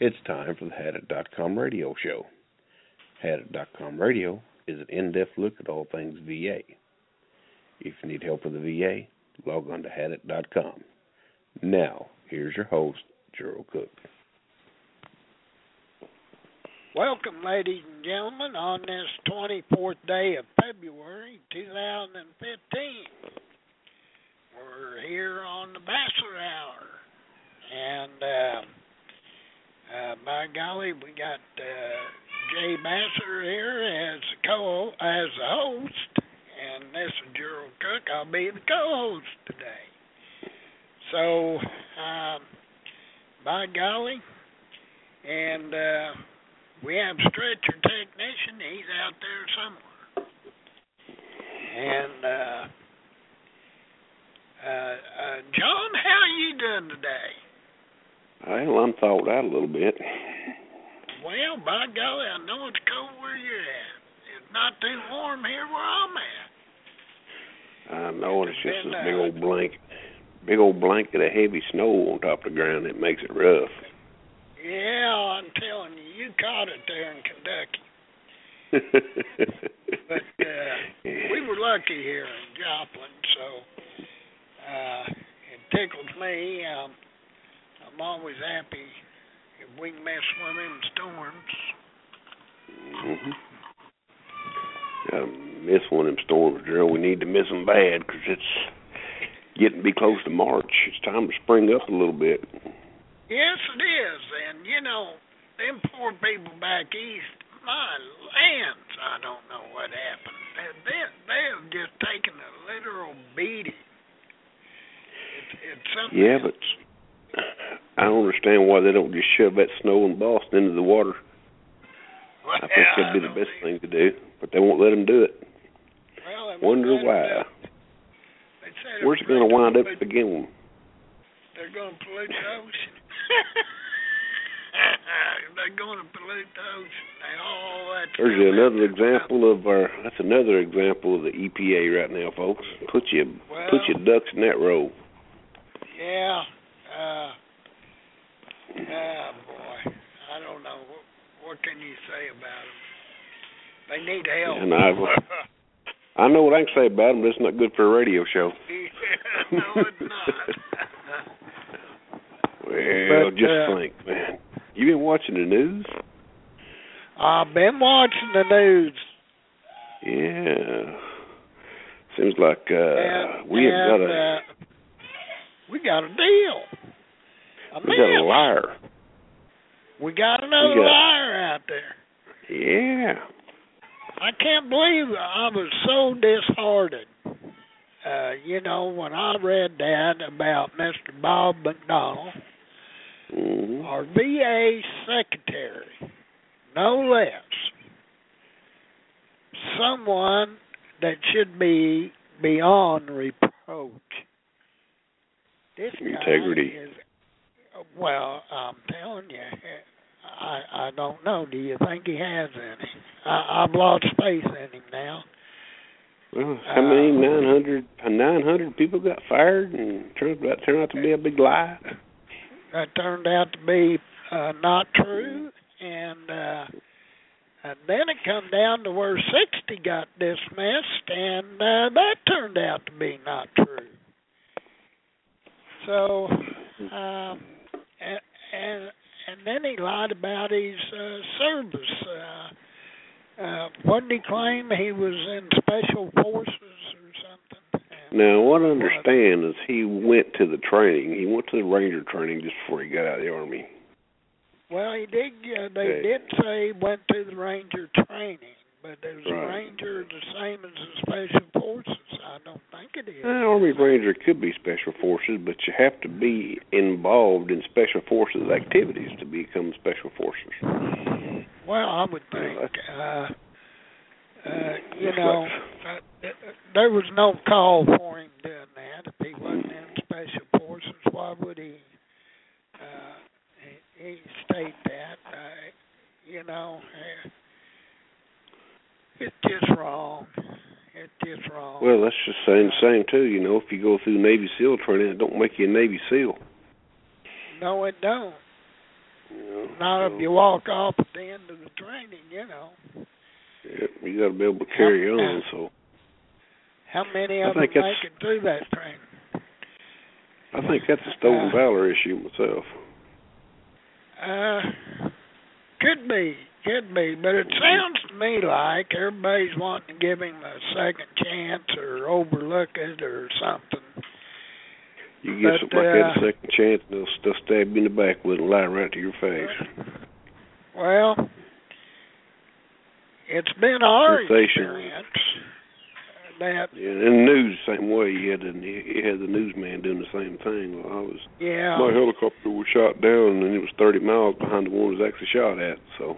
It's time for the Hadit.com radio show. Hadit.com radio is an in depth look at all things VA. If you need help with the VA, log on to Hadit.com. Now, here's your host, Gerald Cook. Welcome, ladies and gentlemen, on this 24th day of February 2015. We're here on the Bachelor Hour. And, uh, uh, by golly, we got uh, Jay Basser here as co as the host, and this is Gerald Cook. I'll be the co-host today. So, um, by golly, and uh, we have stretcher technician. He's out there somewhere, and uh, uh, uh, John, how are you doing today? Well, I'm thawed out a little bit. Well, by golly, I know it's cold where you're at. It's not too warm here where I'm at. I know it's just this big old blanket, big old blanket of heavy snow on top of the ground. that makes it rough. Yeah, I'm telling you, you caught it there in Kentucky. but uh, we were lucky here in Joplin, so uh, it tickles me. Um, I'm always happy if we can mess with them storms. Mhm. Gotta miss one of them storms, Gerald. We need to miss them bad because it's getting to be close to March. It's time to spring up a little bit. Yes, it is, and you know, them poor people back east. My lands, I don't know what happened. They they, have just taken a literal beating. It's, it's something. Yeah, but I don't understand why they don't just shove that snow and Boston into the water. well, I think that'd be the best thing to do, but they won't let them do it. Well, Wonder won't let 'em why. Where's it going to wind up to begin with? They're going to pollute the ocean. They're going to pollute the ocean. They all that. There's another example of our. That's another example of the EPA right now, folks. Put your Well, put your ducks in that row. Yeah. Uh, ah, boy. I don't know. What, can you say about them? They need help. And I I know what I can say about them, but it's not good for a radio show. no, it's not. Well, But, just uh, think, man. You been watching the news? I've been watching the news. Yeah. Seems like uh and, we have got a uh, we got a deal. A we got a liar. We got another We got- liar out there. Yeah. I can't believe I was so disheartened. Uh, you know, when I read that about Mr. Bob McDonald, hmm our VA secretary, no less, someone that should be beyond reproach. This guy Integrity. is well. I'm telling you, I I don't know. Do you think he has any? I, I've lost faith in him now. Well, how many Uh, nine hundred nine hundred people got fired and turned that turned out to be a big lie? That turned out to be uh, not true, and uh, and then it come down to where sixty got dismissed, and uh, that turned out to be not true. So, um, and and then he lied about his uh, service. Uh, uh, did he claim? He was in special forces or something. And, Now, what I understand is he went to the training. He went to the Ranger training just before he got out of the army. Well, he did. Uh, they Okay. did say he went to the Ranger training, but is Right. Ranger the same as the Special Forces? I don't think it is. Uh, Army Ranger could be special forces, but you have to be involved in special forces activities to become special forces. Well, I would think. Uh, uh, you know, uh, there was no call for him doing that. If he wasn't in Special Forces, why would he? Uh, he, he state that. Uh, you know, uh, it's just wrong. It's just wrong. Well, that's just saying the same too. You know, if you go through Navy SEAL training, it don't make you a Navy SEAL. no, it don't. You know, not if you walk off at the end of the training, you know. Yeah, you got to be able to carry How- on. So How many I of them think that's- make it through that training? I think that's a stolen Uh, valor issue myself. Uh, could be, could be, but it sounds to me like everybody's wanting to give him a second chance or overlook it or something. You get But, something like that a uh, second chance, and they'll, they'll stab you in the back with it and lie right to your face. Well, it's been our Sensation. experience that Yeah, and the news same way. You had the you had the newsman doing the same thing. Well, I was yeah, my helicopter was shot down, and it was 30 miles behind the one it was actually shot at. So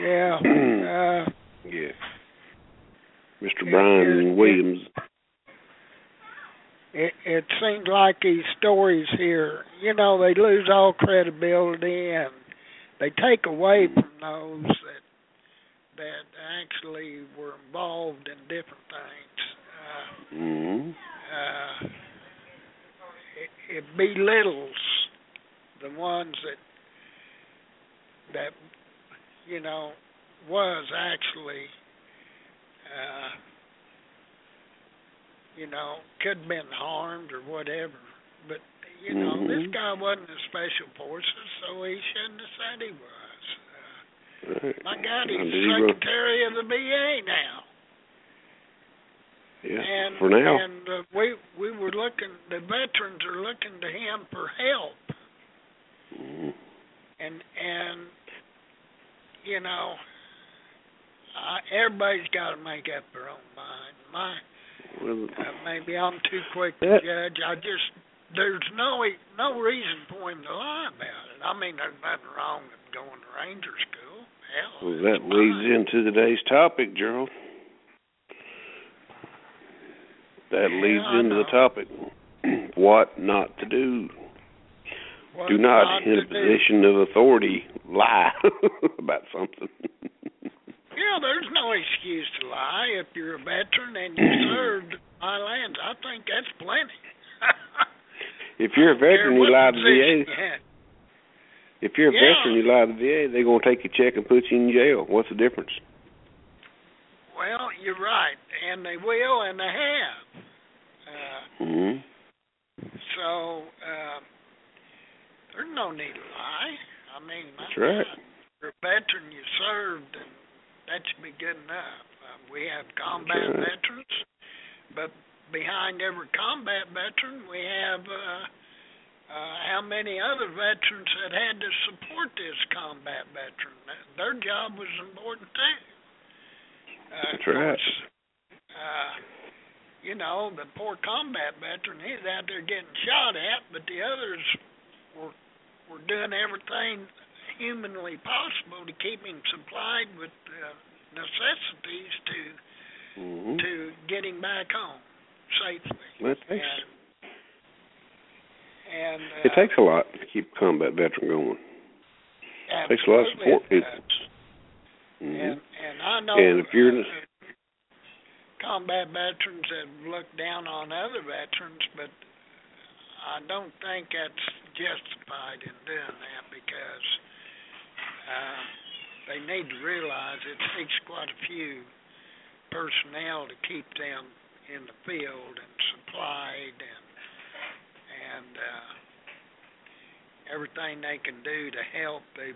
yeah, uh, yeah, Mr. Brian yeah, Williams. it it seems like these stories here, you know, they lose all credibility and they take away from those that that actually were involved in different things. Uh, hmm uh, it, it belittles the ones that that you know was actually uh, you know could have been harmed or whatever. But you know Mhm. this guy wasn't a special forces, so he shouldn't have said he was. Right. Uh, my God, he's Now, did he secretary of the VA now. Yeah, And for now. and uh, we we were looking. The veterans are looking to him for help, Mhm. and and you know, I, everybody's got to make up their own mind. My Well, uh, maybe I'm too quick to judge. I just there's no no reason for him to lie about it. I mean, there's nothing wrong with going to ranger school. Well, that leads into today's topic, Gerald. That leads into the topic. what not to do. What do not, in to a do. position of authority, lie about something. Yeah, there's no excuse to lie if you're a veteran and you served my lands. I think that's plenty. if you're a veteran, you lie to the VA. If you're a Yeah. veteran, you lie to the VA. They're gonna take your check and put you in jail. What's the difference? Well, you're right, and they will, and they have. Uh, hmm so uh, there's no need to lie. I mean, That's right. God, you're a veteran, you served, and that should be good enough. Uh, we have combat right. veterans, but behind every combat veteran, we have uh, uh, how many other veterans that had to support this combat veteran. Their job was important too. Uh, That's right. course, uh, you know, the poor combat veteran, he's out there getting shot at, but the others were were doing everything humanly possible to keep him supplied with uh, necessities to hmm to get him back home safely. That takes And, and it uh, takes a lot to keep a combat veteran going. takes a lot of support people. does. hmm And and I know And if you're uh, combat veterans have looked down on other veterans, but I don't think that's justified in doing that because uh, they need to realize it takes quite a few personnel to keep them in the field and supplied and and uh, everything they can do to help they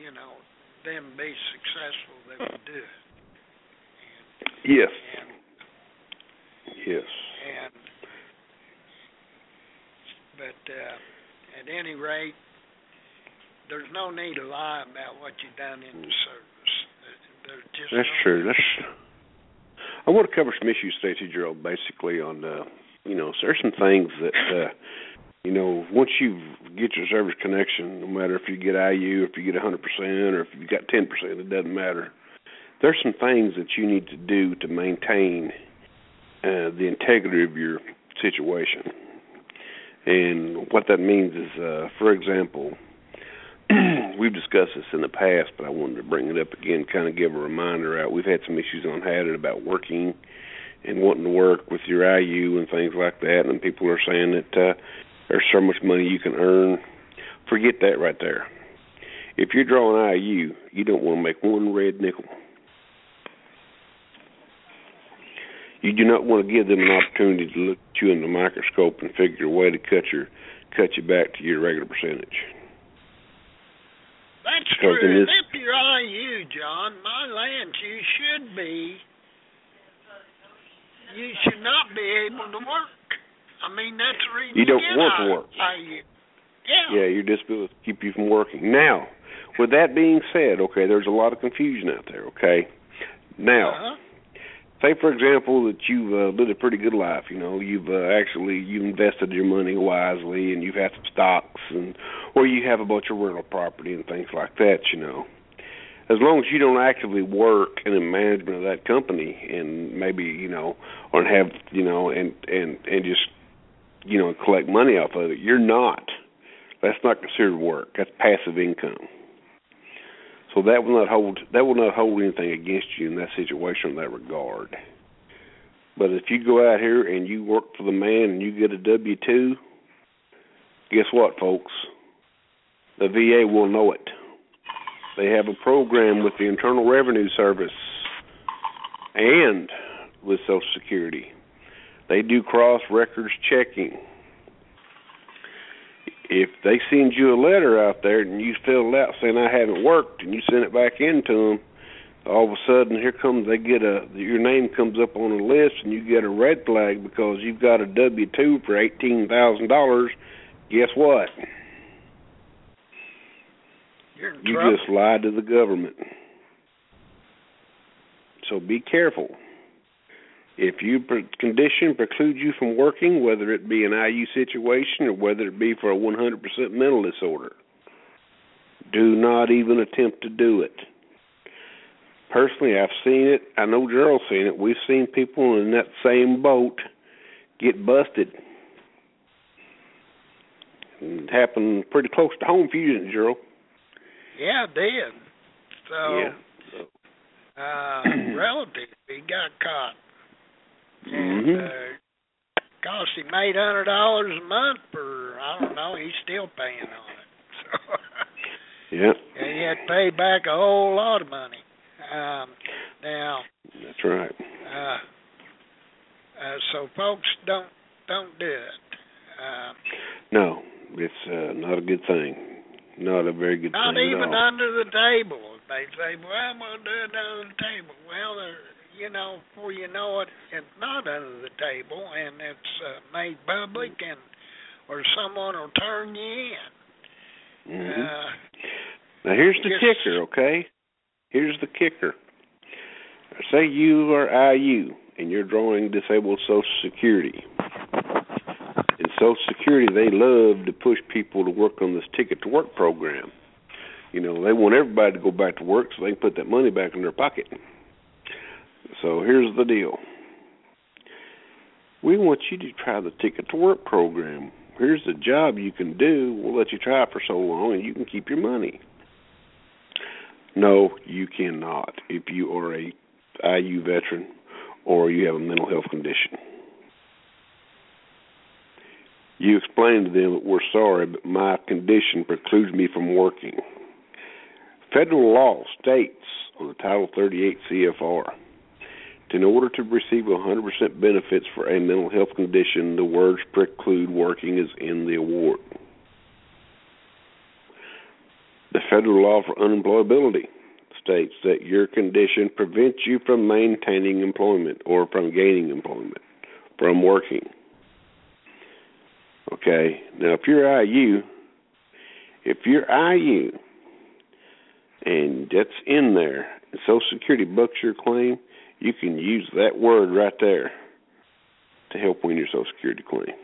you know them be successful they would do it Yes. and Yes. and but uh, at any rate, there's no need to lie about what you've done in the service. That's no true. That's. I want to cover some issues today, too, Gerald. Basically, on uh, you know, there's some things that uh, you know, once you get your service connection, no matter if you get IU, if you get 100%, or if you got 10%, it doesn't matter. There's some things that you need to do to maintain uh, the integrity of your situation. And what that means is, uh, for example, we've discussed this in the past, but I wanted to bring it up again, kind of give a reminder out. We've had some issues on Hadit about working and wanting to work with your IU and things like that, and people are saying that uh, there's so much money you can earn. Forget that right there. if you're drawing IU, you don't want to make one red nickel. You do not want to give them an opportunity to look at you in the microscope and figure a way to cut your cut you back to your regular percentage. That's true. And if you're IU, John, my land, you should be. You should not be able to work. I mean, that's the reason you don't want to work. Yeah. Yeah, your disability keep you from working. Now, with that being said, okay, there's a lot of confusion out there. Okay, now. Uh-huh say for example that you've uh, lived a pretty good life you know you've uh, actually you've invested your money wisely and you've had some stocks and or you have a bunch of rental property and things like that you know as long as you don't actively work in the management of that company and maybe you know or have you know and and and just you know collect money off of it you're not that's not considered work that's passive income so that will not hold that will not hold anything against you in that situation in that regard. But if you go out here and you work for the man and you get a W two, guess what, folks? The VA will know it. They have a program with the Internal Revenue Service and with Social Security. They do cross records checking if they send you a letter out there and you fill it out saying I haven't worked and you send it back into them, all of a sudden here comes they get a your name comes up on a list and you get a red flag because you've got a W two for eighteen thousand dollars. Guess what? you trouble. just lied to the government. So be careful. If your condition precludes you from working, whether it be an IU situation or whether it be for a 100% mental disorder, do not even attempt to do it. Personally, I've seen it. I know Gerald's seen it. We've seen people in that same boat get busted. It happened pretty close to home for you, didn't it, Gerald? Yeah, it did. So, yeah. uh, relative, he got caught Mm-hmm. And, uh, cost him eight hundred dollars a month for I don't know, he's still paying on it. So Yeah. and he had to pay back a whole lot of money. Um now That's right. uh uh so folks don't don't do it. Uh No, it's uh, not a good thing. Not a very good not thing even at all. Not even under the table. They say, Well, I'm gonna do it under the table. Well they're you know, before you know it, it's not under the table, and it's uh, made public, and or someone will turn you in. Mm-hmm. Uh, now here's the just- kicker, okay? Here's the kicker. Say you are IU and you're drawing disabled Social Security. In Social Security, they love to push people to work on this ticket to work program. You know, they want everybody to go back to work so they can put that money back in their pocket. So here's the deal. We want you to try the Ticket to Work program. Here's the job you can do. We'll let you try it for so long and you can keep your money. No, you cannot if you are a IU veteran or you have a mental health condition. You explain to them that we're sorry, but my condition precludes me from working. Federal law states on the Title 38 CFR in order to receive 100% benefits for a mental health condition, the words preclude working is in the award. The federal law for unemployability states that your condition prevents you from maintaining employment or from gaining employment, from working. Okay, now if you're IU, if you're IU, and that's in there, and Social Security books your claim, you can use that word right there to help win your Social Security claim.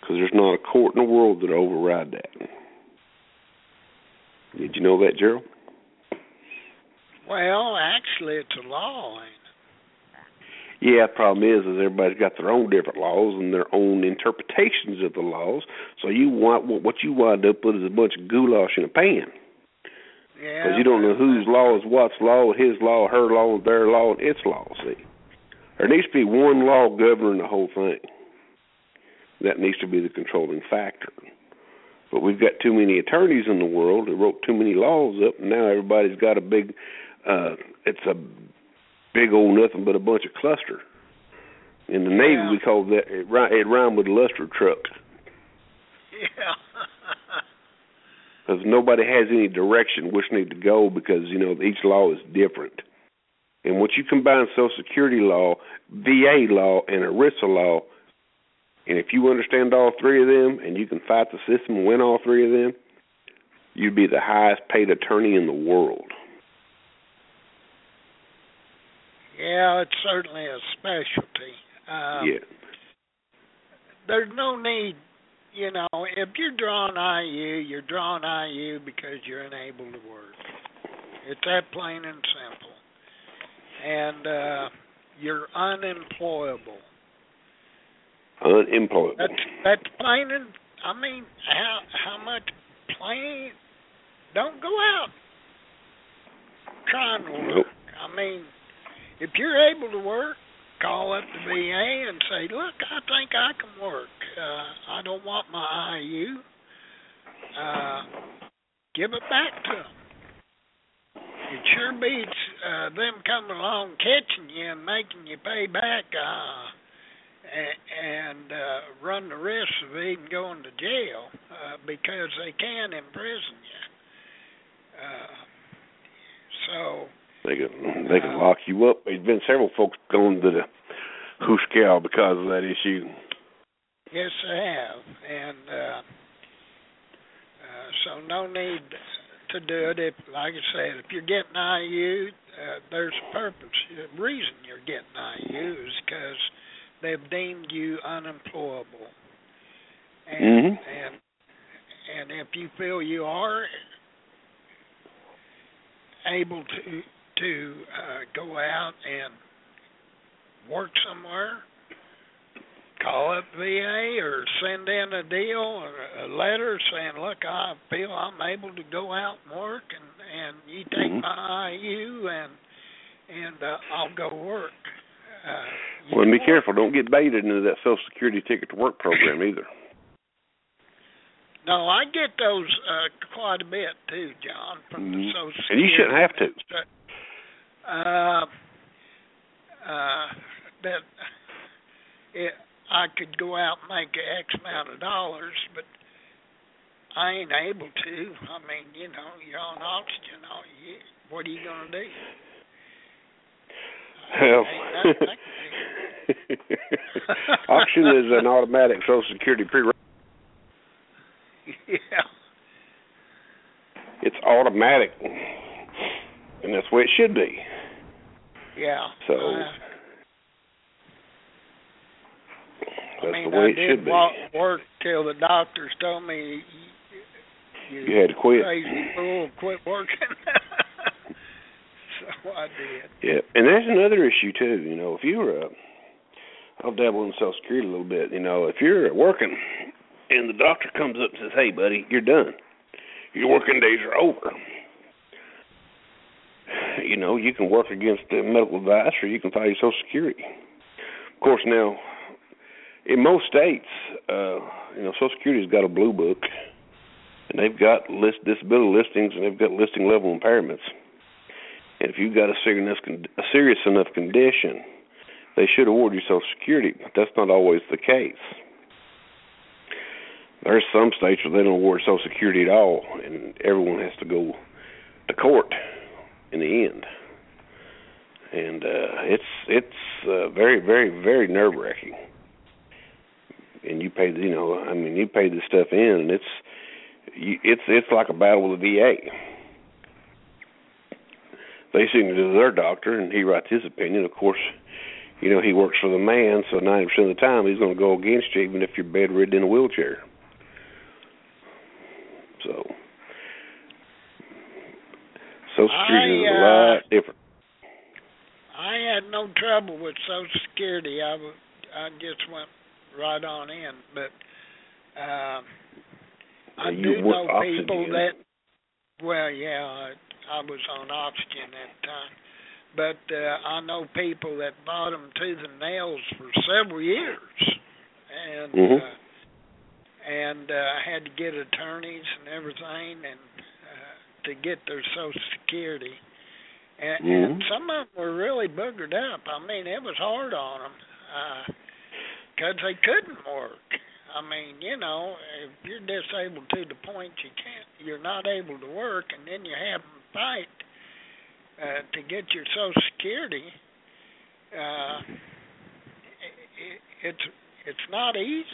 Because there's not a court in the world that override that. Did you know that, Gerald? well, actually, it's a law. Yeah, the problem is, is everybody's got their own different laws and their own interpretations of the laws. So you want what you wind up with is a bunch of goulash in a pan. It? Yeah. because you don't know whose law is what's law, his law, her law, their law, and its law. See, there needs to be one law governing the whole thing. That needs to be the controlling factor. But we've got too many attorneys in the world that wrote too many laws up, and now everybody's got a big. uh It's a big old nothing but a bunch of cluster. In the Navy, Yeah. we call that it, it rhymed with luster truck Yeah. Because nobody has any direction which need to go because you know each law is different. And once you combine Social Security law, VA law, and ERISA law, and if you understand all three of them and you can fight the system and win all three of them, you'd be the highest paid attorney in the world. yeah, it's certainly a specialty. Um, yeah. There's no need, you know, if you're drawing IU, you're drawing IU because you're unable to work. It's that plain and simple. And uh you're unemployable. Unemployable. That's that's plain and I mean, how how much plain don't go out trying to work. Nope. I mean, if you're able to work, call up the VA and say, "Look, I think I can work. Uh, I don't want my IU. Uh, give it back to them." It sure beats uh, them coming along catching you and making you pay back, uh, and, and uh, run the risk of even going to jail uh, because they can imprison you. Uh, so They can they can lock you up. There's been several folks going to the hoosegow because of that issue. Yes, they have, and uh, uh, so no need to do it. If, like I said, if you're getting IU, uh, there's a purpose. The reason you're getting IU is because they've deemed you unemployable, and Mhm. and and if you feel you are able to to uh, go out and work somewhere, call up VA or send in a deal or a letter saying, "Look, I feel I'm able to go out and work, and and you take Mhm. my IU and and uh, I'll go work." Uh, Well, and be what? careful. Don't get baited into that Social Security ticket to work program either. No, I get those uh, quite a bit too, John, from the Mhm. Social And you shouldn't have to. Uh, uh, that it, I could go out and make X amount of dollars, but I ain't able to. I mean, you know, you're on oxygen. All you, what are you gonna do? Well, Ain't nothing I can auction is an automatic Social Security pre. yeah. It's automatic, and that's the way it should be. Yeah. So, uh, That's I mean, the way I it did should be. walk, work till the doctors told me you, You had to quit. crazy fool, quit working. so I did. Yeah, and there's another issue too. You know, if you're, uh, I'll dabble in Social Security a little bit. You know, if you're working and the doctor comes up and says, "Hey, buddy, you're done. Your working days are over." You know, you can work against the medical advice, or you can file your Social Security. Of course, now in most states, uh, you know, Social Security's got a blue book, and they've got list disability listings, and they've got listing level impairments. And if you've got a serious a serious enough condition, they should award you Social Security, but that's not always the case. There's some states where they don't award Social Security at all, and everyone has to go to court in the end. And uh, it's it's uh, very very very nerve wracking. And you pay, you know, I mean, you pay this stuff in, and it's you, it's it's like a battle with the VA they send it to their doctor and he writes his opinion. Of course, you know, he works for the man, so ninety percent of the time he's gonna go against you even if you're bedridden in a wheelchair. So Social Security is I, a uh, lot different. I had no trouble with Social Security. I I just went right on in, but um, I do know people oxygen. that. Well, yeah, I, I was on oxygen at the time, but uh, I know people that bought them to the nails for several years, and Mhm. uh, and uh, had to get attorneys and everything, and uh, to get their Social Security. And, Mhm. and some of them were really boogered up. I mean, it was hard on them because they couldn't work. I mean, you know, if you're disabled to the point you can't, you're not able to work, and then you have to fight uh, to get your Social Security. Uh, it, it's it's not easy.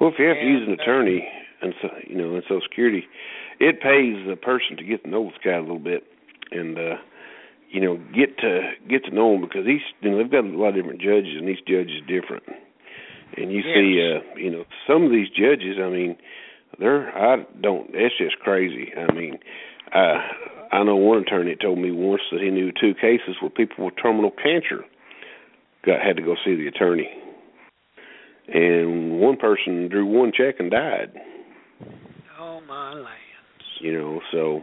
Well, if you have to use an And, uh, attorney and so you know, and Social Security, it pays the person to get to know this guy a little bit and uh you know, get to get to know him because he's you know, they've got a lot of different judges and each judge is different. And you see uh, you know, some of these judges, I mean, they're I don't it's just crazy. I mean, uh I know one attorney told me once that he knew two cases where people with terminal cancer got had to go see the attorney and one person drew one check and died. Oh my lands. You know, so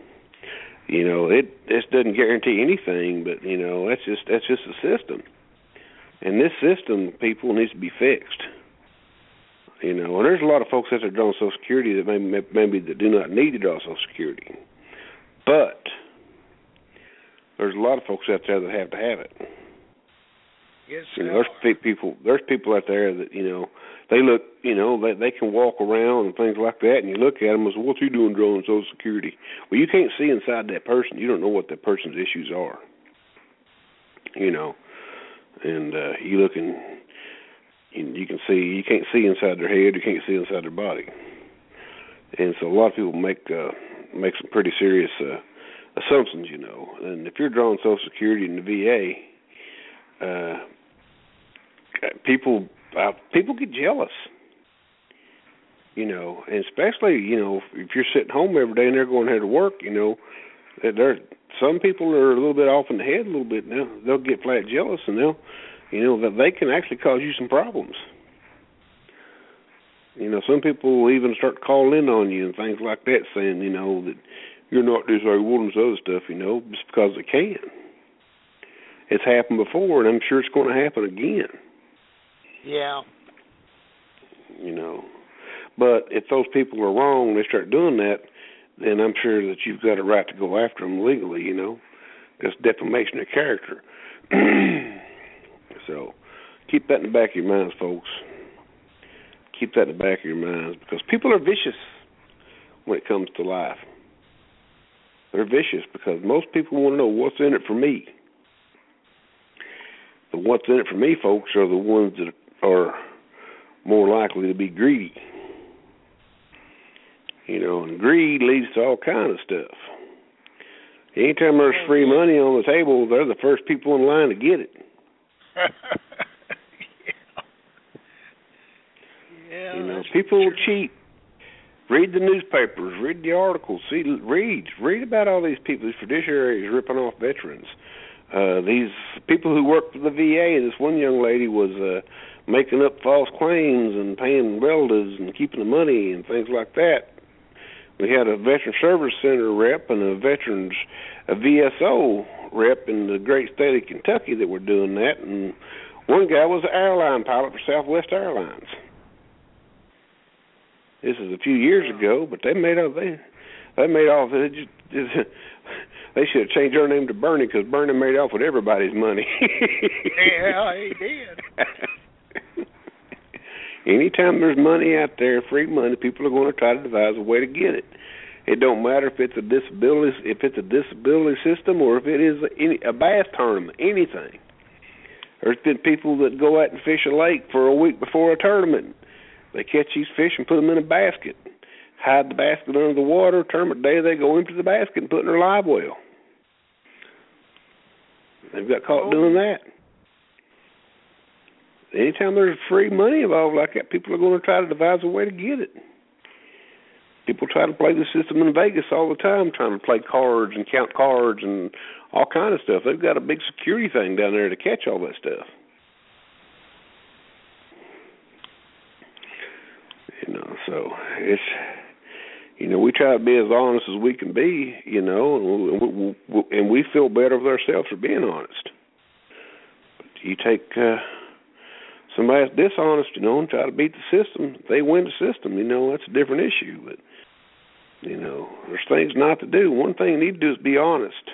you know it this doesn't guarantee anything, but you know that's just that's just a system, and this system people needs to be fixed. You know, and there's a lot of folks out there drawing Social Security that maybe maybe that do not need to draw Social Security, but there's a lot of folks out there that have to have it. Yes, You know, there's pe- people there's people out there that you know they look you know they they can walk around and things like that, and you look at them and say, "What's he doing drawing Social Security?" Well, you can't see inside that person. You don't know what that person's issues are. You know, and uh, you look and you, you can see you can't see inside their head. You can't see inside their body, and so a lot of people make uh, make some pretty serious uh, assumptions. You know, and if you're drawing Social Security in the VA. Uh, people uh, people get jealous you know and especially you know if you're sitting home every day and they're going here to work you know that there some people are a little bit off in the head a little bit now. They'll get flat jealous and they'll you know that they can actually cause you some problems. You know some people will even start calling in on you and things like that saying you know that you're not disabled and this other stuff you know just because they can it's happened before and i'm sure it's going to happen again Yeah. you know. But if those people are wrong, and they start doing that, then I'm sure that you've got a right to go after them legally, you know, because defamation of character. so keep that in the back of your minds, folks. Keep that in the back of your minds because people are vicious when it comes to life. They're vicious because most people want to know what's in it for me. The what's in it for me folks are the ones that are more likely to be greedy. You know, and greed leads to all kind of stuff. Anytime there's free money on the table, they're the first people in line to get it. yeah. You know, people will true. cheat. Read the newspapers, read the articles, see, read, read about all these people, these fiduciaries ripping off veterans. Uh, these people who work for the VA. This one young lady was uh, making up false claims and paying relatives and keeping the money and things like that. We had a veteran service center rep and a veterans a VSO rep in the great state of Kentucky that were doing that, and one guy was an airline pilot for Southwest Airlines. This is a few years ago, but they made all they they made off. They, just, they should have changed their name to Bernie because Bernie made off with everybody's money. Yeah, he did. Anytime there's money out there, free money, people are going to try to devise a way to get it. It don't matter if it's a disability, if it's a disability system, or if it is a, any, a bass tournament, anything. There's been people that go out and fish a lake for a week before a tournament. They catch these fish and put them in a basket, hide the basket under the water. Tournament day, they go empty the basket and put in their live well. They've got caught Oh. doing that. Anytime there's free money involved like that, people are going to try to devise a way to get it. People try to play the system in Vegas all the time, trying to play cards and count cards and all kind of stuff. They've got a big security thing down there to catch all that stuff. You know, so it's you know we try to be as honest as we can be, you know, and we, and we feel better with ourselves for being honest. But you take uh, somebody's dishonest, you know, and try to beat the system, they win the system. You know, that's a different issue. But you know, there's things not to do. One thing you need to do is be honest.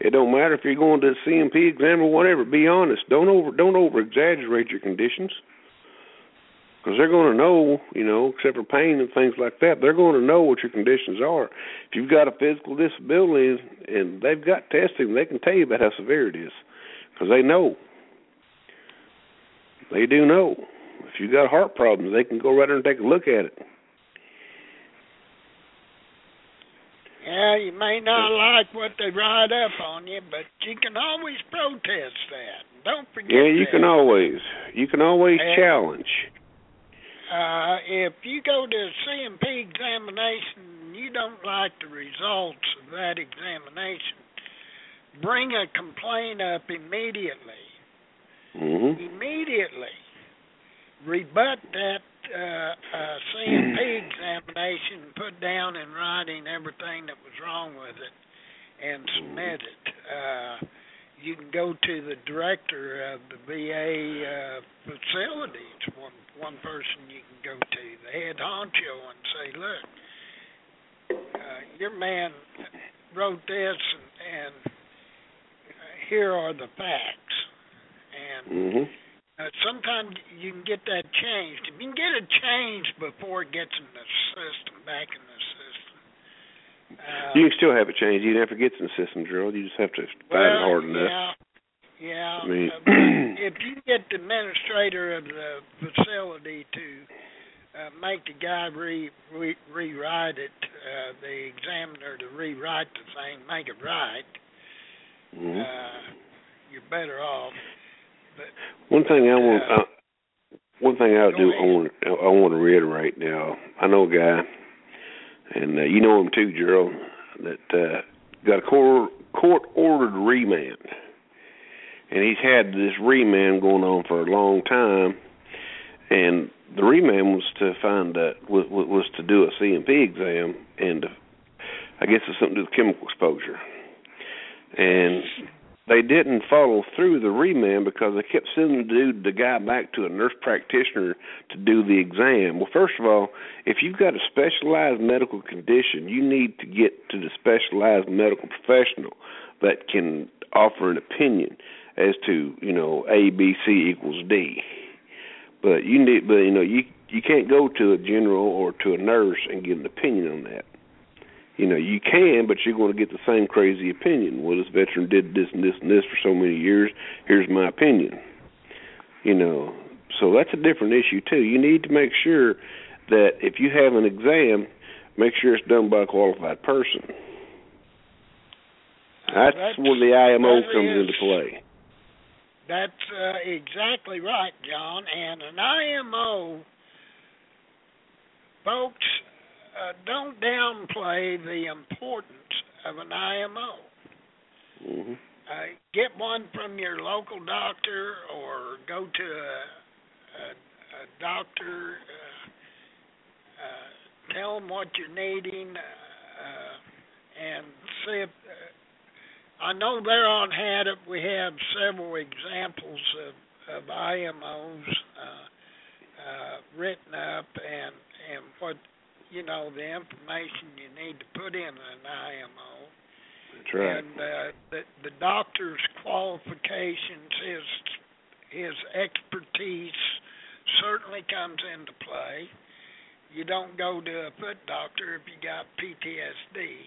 It don't matter if you're going to the C&P exam or whatever. Be honest. Don't over don't over exaggerate your conditions because they're going to know, you know, except for pain and things like that, they're going to know what your conditions are. If you've got a physical disability and they've got testing, they can tell you about how severe it is because they know. They do know. If you've got heart problems, they can go right there and take a look at it. Yeah, you may not like what they write up on you, but you can always protest that. Don't forget. Yeah, you that. can always. You can always And- challenge. Uh, if you go to a C&P examination and you don't like the results of that examination, bring a complaint up immediately. Mhm. Immediately. Rebut that uh, uh, C&P examination, put down in writing everything that was wrong with it, and submit it. Uh, you can go to the director of the VA uh, facility. It's one one person you can go to, the head honcho, and say, "Look, uh, your man wrote this, and, and uh, here are the facts." And Mhm. uh, sometimes you can get that changed. If you can get it changed before it gets in the system, back in. Uh, You can still have it changed. You never get in the system, Gerald. You just have to find well, it hard enough. Yeah, yeah. I mean- uh, if you get the administrator of the facility to uh, make the guy re, re rewrite it, uh, the examiner to rewrite the thing, make it right, Mhm. uh, you're better off. But One thing I want, Uh, uh, one thing I go do, I want, I want to reiterate. Now, I know a guy, and uh, you know him too, Gerald, that uh, got a court court ordered remand, and he's had this remand going on for a long time, and the remand was to find uh, was was to do a C&P exam, and uh, I guess it's something to do with chemical exposure, and they didn't follow through the remand because they kept sending the dude, the guy back to a nurse practitioner to do the exam. Well, first of all, if you've got a specialized medical condition, you need to get to the specialized medical professional that can offer an opinion as to, you know, A, B, C equals D. But you need, but you know, you you can't go to a general or to a nurse and get an opinion on that you know, you can, but you're going to get the same crazy opinion. Well, this veteran did this and this and this for so many years. Here's my opinion. You know, so that's a different issue too. You need to make sure that if you have an exam, make sure it's done by a qualified person. uh, That's, where the IMO comes is- into play. That's uh, exactly right, John. And an IMO, folks, uh, don't downplay the importance of an IMO. hmm Uh, get one from your local doctor or go to a, a, a doctor. Uh, uh, tell them what you're needing uh, and see if. Uh, I know they're on Hadit. We have several examples of, of IMOs uh, uh, written up and and what you know the information you need to put in an IMO. That's right. And uh, the the doctor's qualifications, his his expertise certainly comes into play. You don't go to a foot doctor if you got PTSD,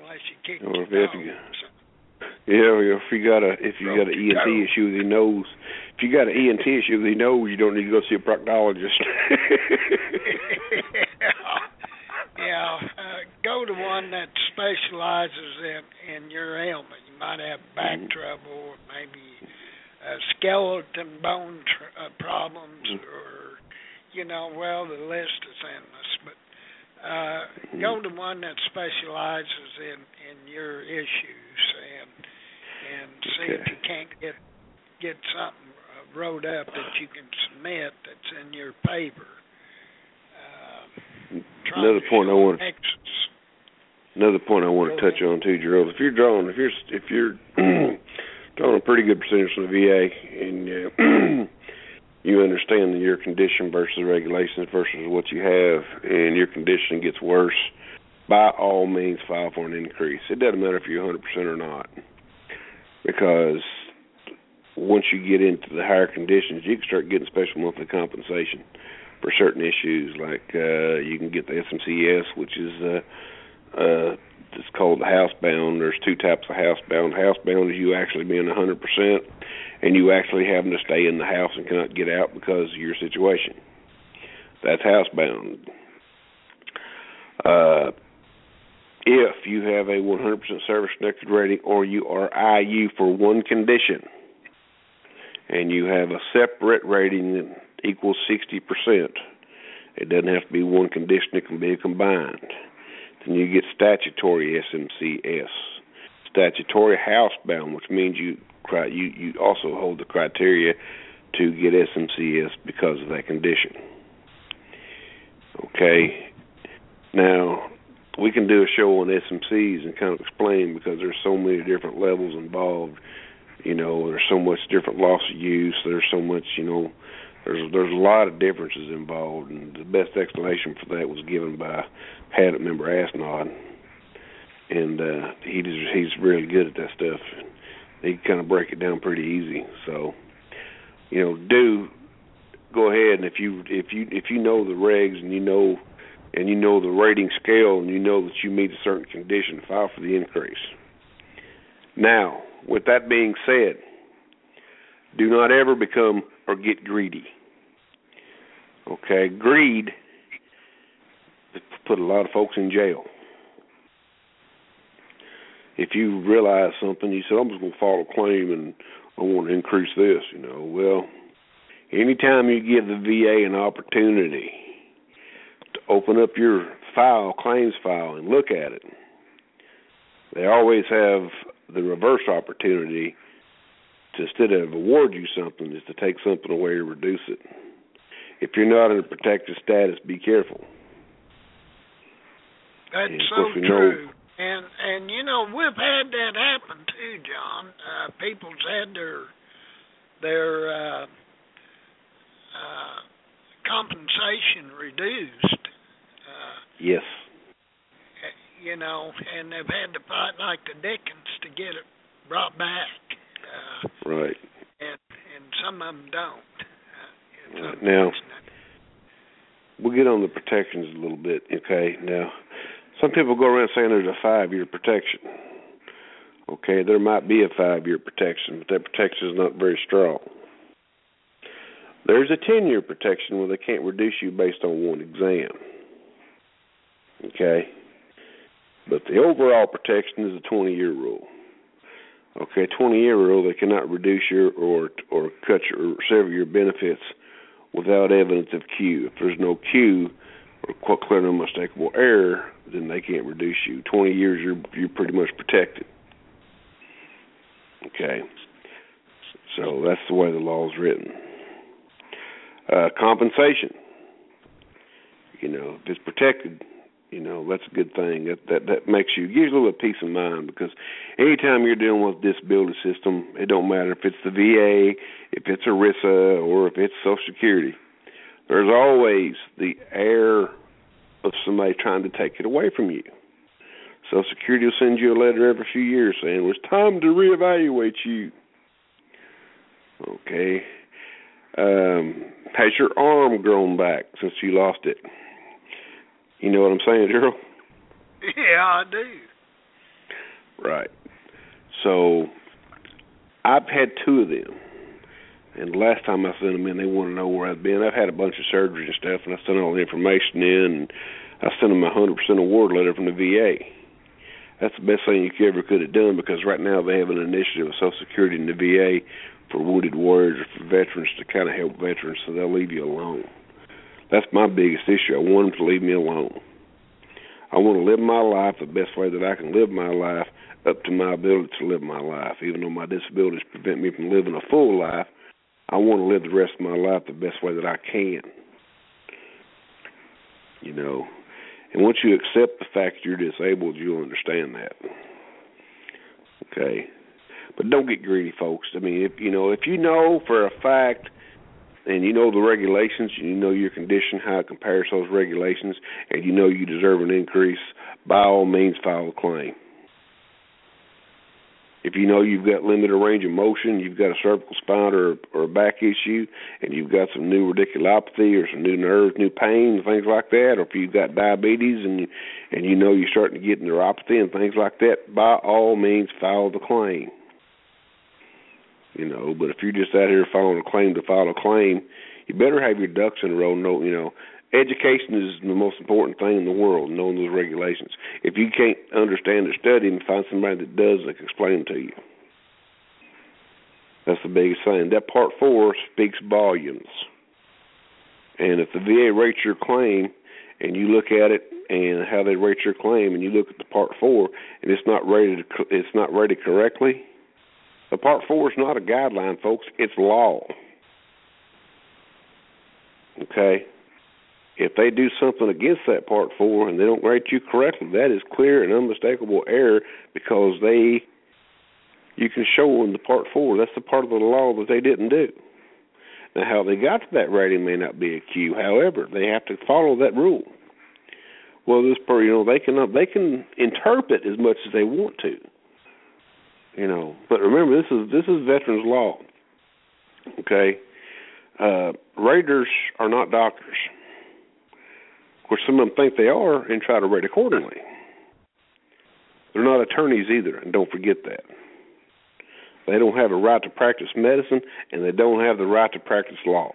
unless you kick Or your if you- Yeah, if you got a if you got an ENT toe. issue with your nose, if you got an ENT issue with your nose, you don't need to go see a proctologist. yeah, uh, go to one that specializes in in your ailment. You might have back Mhm. trouble, or maybe uh, skeleton bone tr- uh, problems, Mhm. or you know, well, the list is endless. But uh, go to one that specializes in in your issues, and and see if you can't get get something uh, wrote up that you can submit that's in your favor. Another point I want another point I want to touch on too, Gerald. If you're drawing if you're if you're drawing a pretty good percentage from the VA and uh, you understand your condition versus regulations versus what you have, and your condition gets worse, by all means file for an increase. It doesn't matter if you're 100% or not, because once you get into the higher conditions, you can start getting special monthly compensation for certain issues. Like uh, you can get the SMCS, which is uh, uh, it's called the housebound. There's two types of housebound. Housebound is you actually being 100%, and you actually having to stay in the house and cannot get out because of your situation. That's housebound. Uh, if you have a 100% service connected rating or you are IU for one condition and you have a separate rating equals 60%, it doesn't have to be one condition, it can be combined Then you get statutory SMCS, statutory housebound, which means you you you also hold the criteria to get SMCS because of that condition. Okay, now we can do a show on SMCs and kind of explain because there's so many different levels involved. You know, there's so much different loss of use. There's so much, you know, there's there's a lot of differences involved, and the best explanation for that was given by Hadit member Asnod, and uh, he just, he's really good at that stuff. He can kind of break it down pretty easy. So, you know, do go ahead and if you if you if you know the regs and you know and you know the rating scale and you know that you meet a certain condition, file for the increase. Now, with that being said, do not ever become or get greedy. Okay, greed put a lot of folks in jail. If you realize something, you said, I'm just going to file a claim and I want to increase this, you know. Well, anytime you give the VA an opportunity to open up your file, claims file, and look at it, they always have the reverse opportunity to instead of award you something is to take something away or reduce it. If you're not in a protected status, be careful. That's so true. Know, and and you know we've had that happen too, John. Uh, people's had their their uh, uh, compensation reduced. Uh, yes. You know, and they've had to fight like the Dickens to get it brought back. Uh, right. And and some of them don't. Uh, now, we'll get on the protections a little bit. Okay. Now, some people go around saying there's a five year protection. Okay, there might be a five year protection, but that protection is not very strong. There's a 10 year protection where they can't reduce you based on one exam. Okay? But the overall protection is a 20 year rule. Okay, 20 year rule, they cannot reduce your or or cut your or sever your benefits without evidence of CUE. If there's no CUE or clear and unmistakable error, then they can't reduce you. 20 years, you're you're pretty much protected. Okay, so that's the way the law is written. Uh, compensation. You know, if it's protected, you know that's a good thing. That that that makes you gives you a little peace of mind because anytime you're dealing with disability system, it don't matter if it's the VA, if it's ERISA, or if it's Social Security. There's always the air of somebody trying to take it away from you. Social Security will send you a letter every few years saying it was time to reevaluate you. Okay. Um, has your arm grown back since you lost it? You know what I'm saying, Gerald? Yeah, I do. Right. So I've had two of them. And the last time I sent them in, they want to know where I've been. I've had a bunch of surgery and stuff, and I sent all the information in, and I sent them a 100% award letter from the VA. That's the best thing you ever could have done because right now they have an initiative with Social Security and the VA for wounded warriors or for veterans to kind of help veterans, so they'll leave you alone. That's my biggest issue. I want them to leave me alone. I want to live my life the best way that I can live my life up to my ability to live my life. Even though my disabilities prevent me from living a full life, I want to live the rest of my life the best way that I can. You know, and once you accept the fact you're disabled, you'll understand that. Okay, but don't get greedy, folks. I mean, if you know, if you know for a fact and you know the regulations, you know your condition, how it compares to those regulations, and you know you deserve an increase, by all means file a claim. If you know you've got limited range of motion, you've got a cervical spine or, or a back issue, and you've got some new radiculopathy or some new nerves, new pain, things like that, or if you've got diabetes and you, and you know you're starting to get neuropathy and things like that, by all means file the claim. You know, but if you're just out here filing a claim to file a claim, you better have your ducks in a row. No, you know, education is the most important thing in the world, knowing those regulations. If you can't understand or study them, find somebody that does that can explain to you. That's the biggest thing. That part four speaks volumes. And if the VA rates your claim and you look at it and how they rate your claim and you look at the part four and it's not rated it's not rated correctly, the part four is not a guideline, folks, it's law. Okay? If they do something against that part four and they don't rate you correctly, that is clear and unmistakable error because they you can show them the part four that's the part of the law that they didn't do. Now, how they got to that rating may not be a CUE. However, they have to follow that rule. Well, this per you know they can they can interpret as much as they want to. You know, but remember this is this is veterans law. Okay, uh, raters are not doctors. Of course, some of them think they are and try to rate accordingly. They're not attorneys either, and don't forget that. They don't have a right to practice medicine, and they don't have the right to practice law.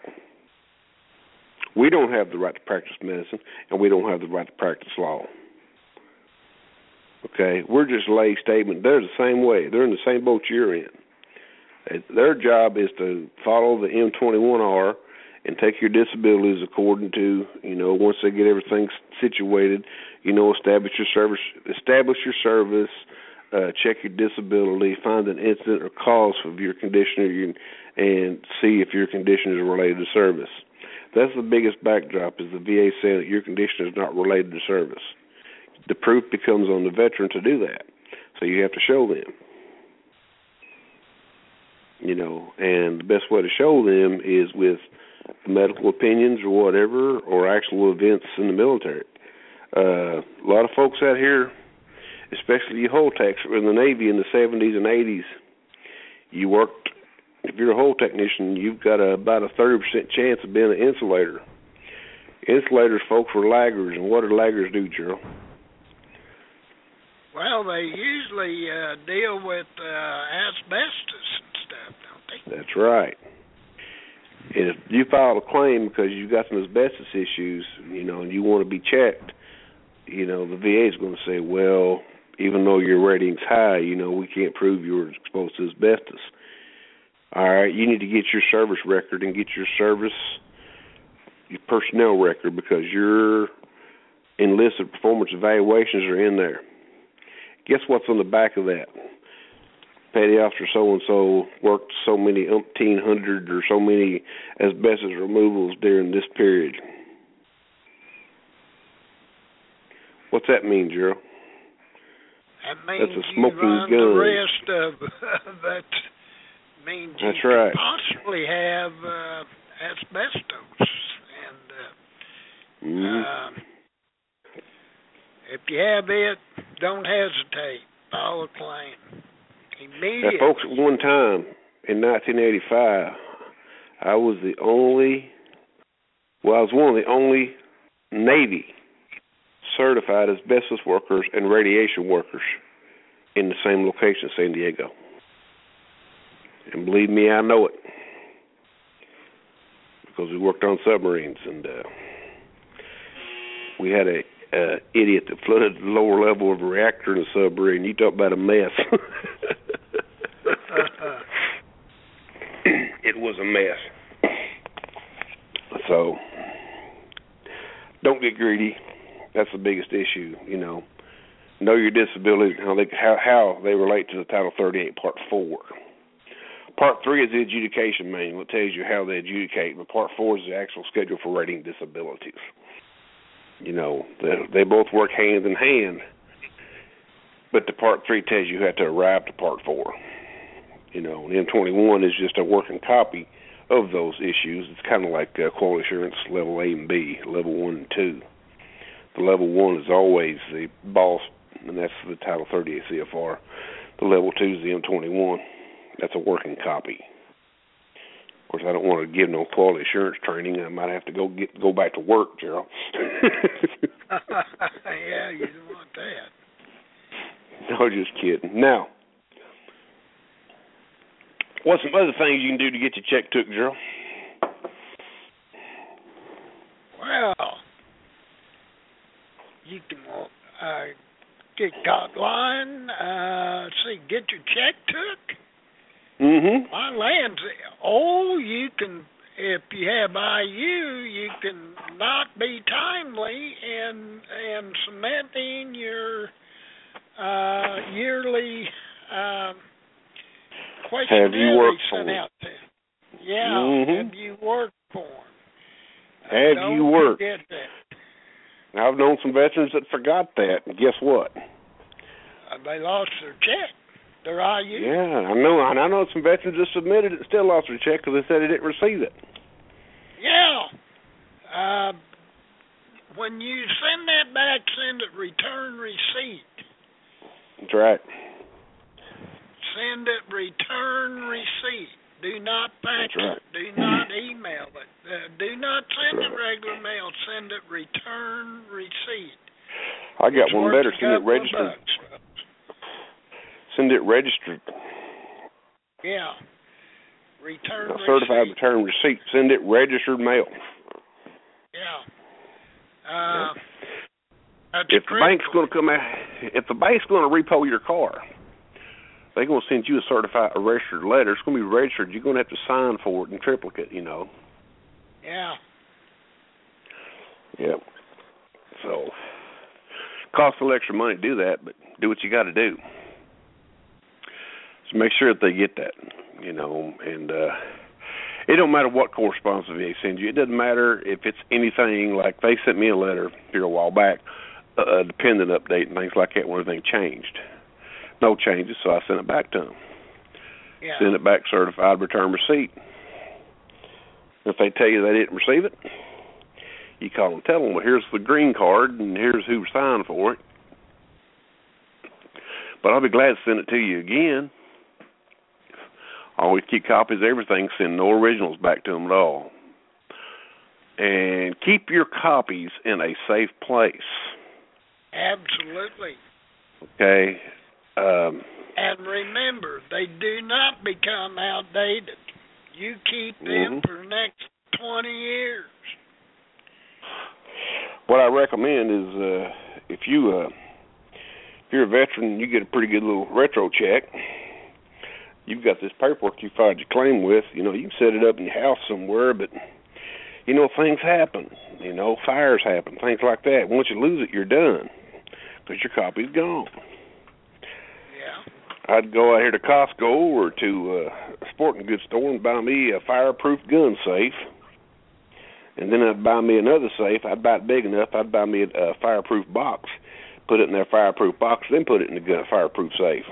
We don't have the right to practice medicine, and we don't have the right to practice law. Okay, we're just lay statement. They're the same way. They're in the same boat you're in. Their job is to follow the M21R and take your disabilities according to you know once they get everything situated you know establish your service establish your service uh, check your disability find an incident or cause of your condition and see if your condition is related to service. That's the biggest backdrop is the VA saying that your condition is not related to service. The proof becomes on the veteran to do that. So you have to show them you know and the best way to show them is with medical opinions or whatever, or actual events in the military. Uh, a lot of folks out here, especially you hull techs, were in the Navy in the 70s and 80s. You worked, if you're a hull technician, you've got a, about a 30% chance of being an insulator. Insulators, folks, were laggers, and what do laggers do, Gerald? Well, they usually uh, deal with uh, asbestos and stuff, don't they? That's right. And if you file a claim because you've got some asbestos issues, you know, and you want to be checked, you know, the VA is going to say, well, even though your rating's high, you know, we can't prove you were exposed to asbestos. All right, you need to get your service record and get your service, your personnel record because your enlisted performance evaluations are in there. Guess what's on the back of that? Petty officer so and so worked so many umpteen hundred or so many asbestos removals during this period. What's that mean, Gerald? That means That's a smoking you run gun. the rest of that means That's you right. possibly have uh, asbestos and uh, Mm-hmm. uh, if you have it, don't hesitate. File a claim. Immediately. Now, folks, one time in 1985, I was the only, well, I was one of the only Navy certified asbestos workers and radiation workers in the same location, San Diego. And believe me, I know it because we worked on submarines and uh, we had a uh, idiot that flooded the lower level of a reactor in a submarine. You talk about a mess. it was a mess. So don't get greedy. That's the biggest issue, you know. Know your disabilities and how they how, how they relate to the Title 38 Part 4. Part 3 is the adjudication manual. It tells you how they adjudicate, but Part 4 is the actual schedule for rating disabilities. You know, they, they both work hand in hand, but the Part 3 tells you how to arrive to Part 4. You know, and M21 is just a working copy of those issues. It's kind of like uh, quality assurance level A and B, level one and two. The level one is always the boss, and that's the Title 38 CFR. The level two is the M21. That's a working copy. Of course, I don't want to give no quality assurance training. I might have to go get go back to work, Gerald. yeah, you don't want that. No, just kidding. Now, what's some other things you can do to get your check took, Gerald? Well, you can uh, get got line. Uh, see, get your check took. Mm-hmm. My land's. Oh, you can. If you have IU, you can not be timely in in submitting your uh, yearly um, Have you worked for to. Yeah, Mhm. have you worked for 'em? Uh, Have you worked? forget that. I've known some veterans that forgot that, and guess what? Uh, they lost their check. Their IU. Yeah, I know. And I know some veterans that submitted it still lost their check because they said they didn't receive it. Yeah. Uh, when you send that back, send it return receipt. That's right. Send it return receipt. Do not fax right. it. Do not email it. Uh, do not send That's it regular mail. Send it return receipt. I got It's one better. Send it registered. bucks. Send it registered. Yeah. Return A certified receipt. return receipt. Send it registered mail. Yeah. Uh, that's If the bank's going to come out, if the bank's going to repo your car, they're going to send you a certified, a registered letter. It's going to be registered. You're going to have to sign for it in triplicate. You know. Yeah. Yep. So, costs a little extra money to do that, but do what you got to do. So make sure that they get that, you know, and uh it don't matter what correspondence the VA sends you. It doesn't matter if it's anything like they sent me a letter here a while back, uh, a dependent update and things like that when anything changed. No changes, so I sent it back to them. Yeah. Send it back certified return receipt. If they tell you they didn't receive it, you call and tell them, well, here's the green card and here's who signed for it. But I'll be glad to send it to you again. Always keep copies of everything, send no originals back to them at all. And keep your copies in a safe place. Absolutely. Okay? Um, And remember, they do not become outdated. You keep them Mhm. for the next 20 years. what I recommend is uh if you uh if you're a veteran you get a pretty good little retro check. You've got this paperwork you filed your claim with, you know, you can set it up in your house somewhere, but you know, things happen. You know, fires happen, things like that. Once you lose it, you're done because your copy's gone. Yeah. I'd go out here to Costco or to uh, a sporting goods store and buy me a fireproof gun safe. And then I'd buy me another safe. I'd buy it big enough. I'd buy me a, a fireproof box, put it in that fireproof box, then put it in the gun fireproof safe.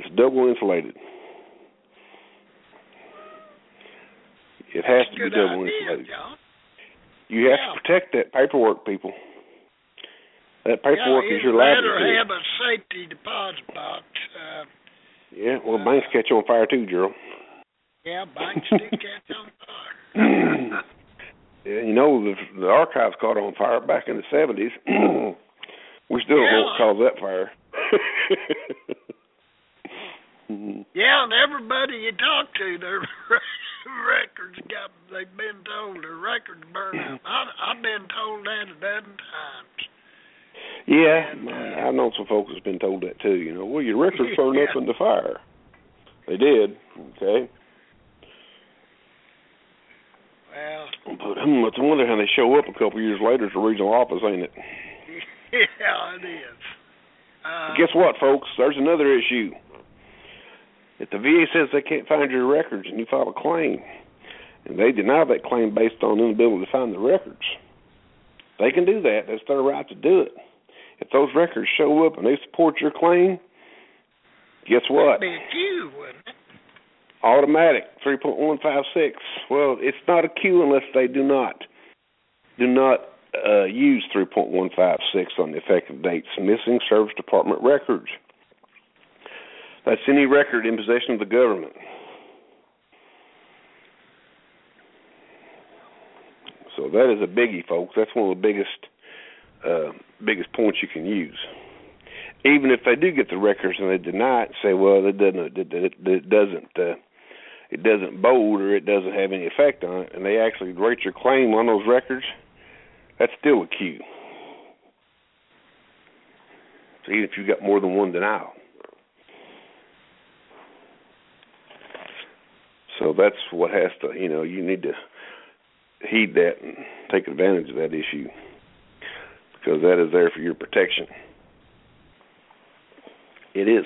It's double insulated. It has to be double idea, insulated. John. You have Yeah. to protect that paperwork, people. That paperwork yeah, is your you'd better have a safety deposit box. Uh, Yeah, well, Uh, banks catch on fire too, Gerald. yeah, banks do catch on fire. Yeah, you know the the archives caught on fire back in the seventies. we still don't know what Yeah. caused that fire. Yeah, and everybody you talk to, their records got, they've been told their records burn up. I, I've been told that a dozen times. Yeah, I know some folks has been told that too. You know, well, your records burned up in the fire. They did. Okay, Well, but hmm, it's a wonder how they show up a couple years later at the regional office, ain't it? yeah, it is. Uh, Guess what, folks? There's another issue. If the VA says they can't find your records and you file a claim, and they deny that claim based on inability to find the records, they can do that. That's their right to do it. If those records show up and they support your claim, guess what? That'd be a few, wouldn't it? Automatic 3.156. Well, it's not a CUE unless they do not do not uh, use 3.156 on the effective dates. Missing service department records. That's any record in possession of the government. So that is a biggie, folks. That's one of the biggest uh, biggest points you can use. Even if they do get the records and they deny it, say, well, it doesn't it, it, it doesn't uh, it doesn't bold or it doesn't have any effect on it, and they actually rate your claim on those records, that's still a CUE. So even if you got more than one denial. So that's what has to, you know, you need to heed that and take advantage of that issue because that is there for your protection. It is.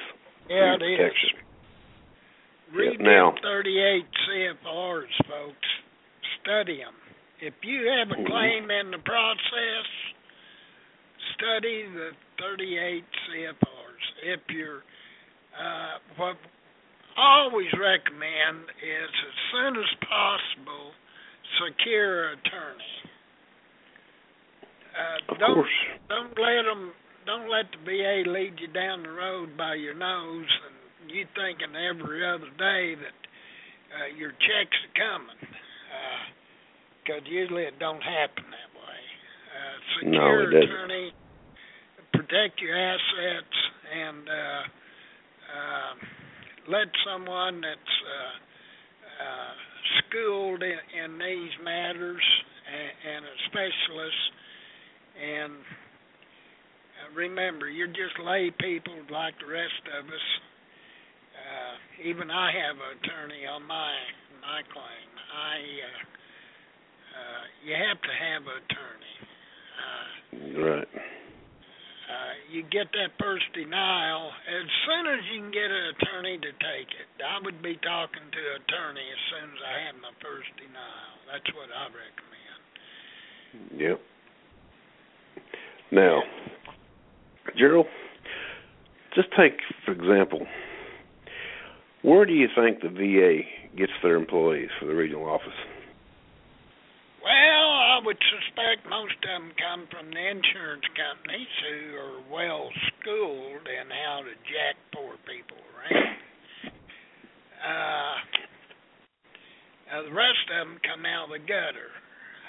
Yeah, it protection. is. Read Yep, now- 38 CFRs, folks. Study them. If you have a Mhm. claim in the process, study the 38 CFRs. If you're, uh, what I always recommend is as soon as possible, secure an attorney. Uh, Of don't course. don't let them don't let the VA lead you down the road by your nose and you thinking every other day that uh, your checks are coming because usually it don't happen that way uh, No, secure it doesn't. attorney protect your assets and uh, uh, let someone that's uh, uh, schooled in, in these matters and, and a specialist and uh, remember, you're just lay people like the rest of us. Uh, even I have an attorney on my my claim. I uh, uh, you have to have an attorney. Uh, Right. uh, you get that first denial as soon as you can get an attorney to take it. I would be talking to an attorney as soon as I have my first denial. That's what I recommend. Yep. Now, Gerald, just take for example, where do you think the VA gets their employees for the regional office? Well, I would suspect most of them come from the insurance companies who are well schooled in how to jack poor people around. Uh, now the rest of them come out of the gutter.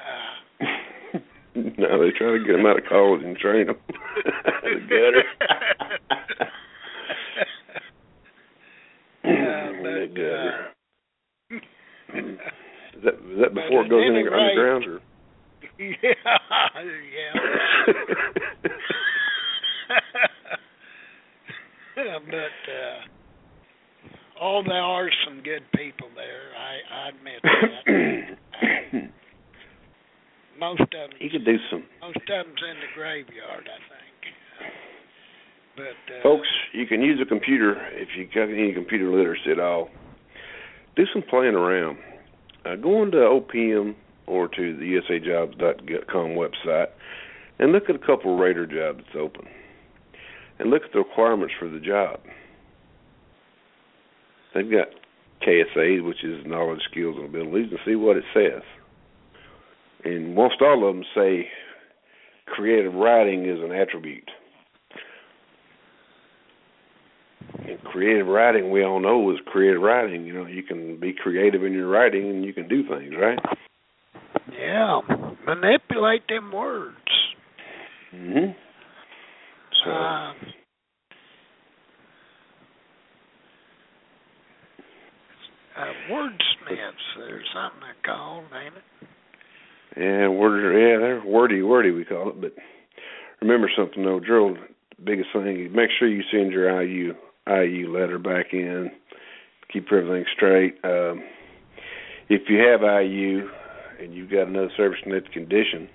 Uh, no, they try to get them out of college and train them. the gutter. Uh, the gutter. uh, Is that is that before it goes in rate- underground or? yeah, yeah. but uh oh there are some good people there i i admit that most of them you could do some most of them's in the graveyard i think but uh Folks, you can use a computer if you got any computer literacy at all. Do some playing around. Uh, go on to OPM or to the usajobs.com website and look at a couple of rater jobs that's open. And look at the requirements for the job. They've got KSA, which is knowledge, skills, and abilities, and see what it says. And most all of them say creative writing is an attribute. And creative writing, we all know, is creative writing. You know, you can be creative in your writing, and you can do things, right? yeah manipulate them words hmm So, uh, uh, wordsmiths, there's something they call, ain't it? Yeah, word, yeah, they're wordy, wordy, we call it. But remember something, though, Gerald. Biggest thing make sure you send your IU IU letter back in. Keep everything straight. Um, if you have IU and you've got another service connected condition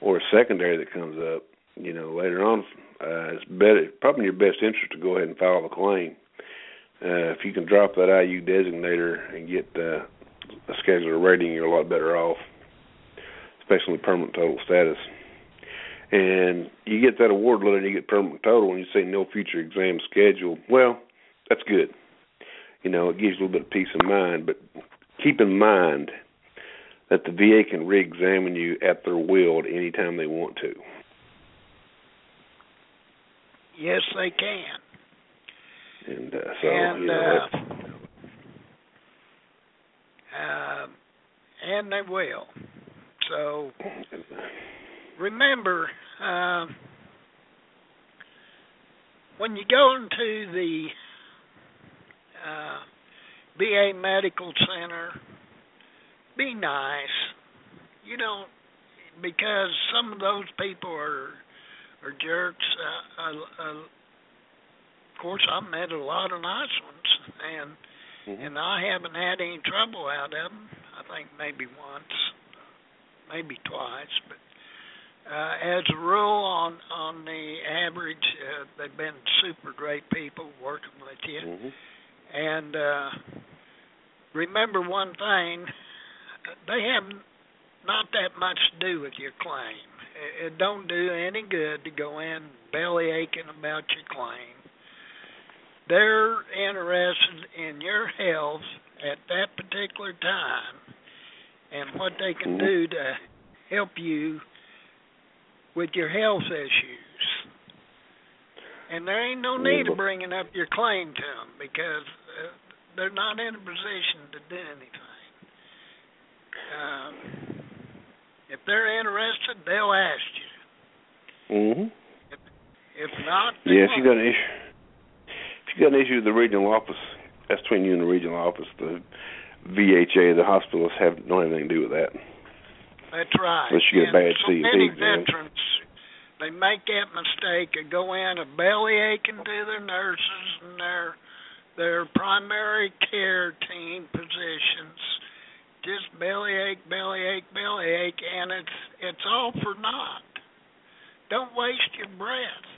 or a secondary that comes up, you know, later on, uh, it's better, probably in your best interest to go ahead and file a claim. Uh, if you can drop that IU designator and get uh, a schedular rating, you're a lot better off, especially permanent total status. And you get that award letter and you get permanent total and you say no future exam scheduled. Well, that's good. you know, it gives you a little bit of peace of mind. But keep in mind that the VA can re-examine you at their will at any time they want to. Yes, they can. And uh, so, and you know, uh, uh, and they will. So remember, uh, when you go into the uh, VA Medical Center, be nice. You don't because some of those people are are jerks. Uh, uh, uh, of course, I've met a lot of nice ones, and mhm. and I haven't had any trouble out of them. I think maybe once, maybe twice, but uh, as a rule, on on the average, uh, they've been super great people working with you. Mhm. And uh, remember one thing: they have not that much to do with your claim. It, it don't do any good to go in belly aching about your claim. They're interested in your health at that particular time and what they can do to help you with your health issues. And there ain't no need of bringing up your claim to them because uh, they're not in a position to do anything. Um, if they're interested, they'll ask you. Mhm. If not, they Yeah, if you got an issue, if you got an issue with the regional office, that's between you and the regional office. The VHA, the hospitals have don't have anything to do with that. That's right. Unless you get a bad so CT many exam. veterans, they make that mistake of go in a belly aching to their nurses and their their primary care team positions. Just belly ache, belly ache, belly ache, and it's it's all for naught. Don't waste your breath.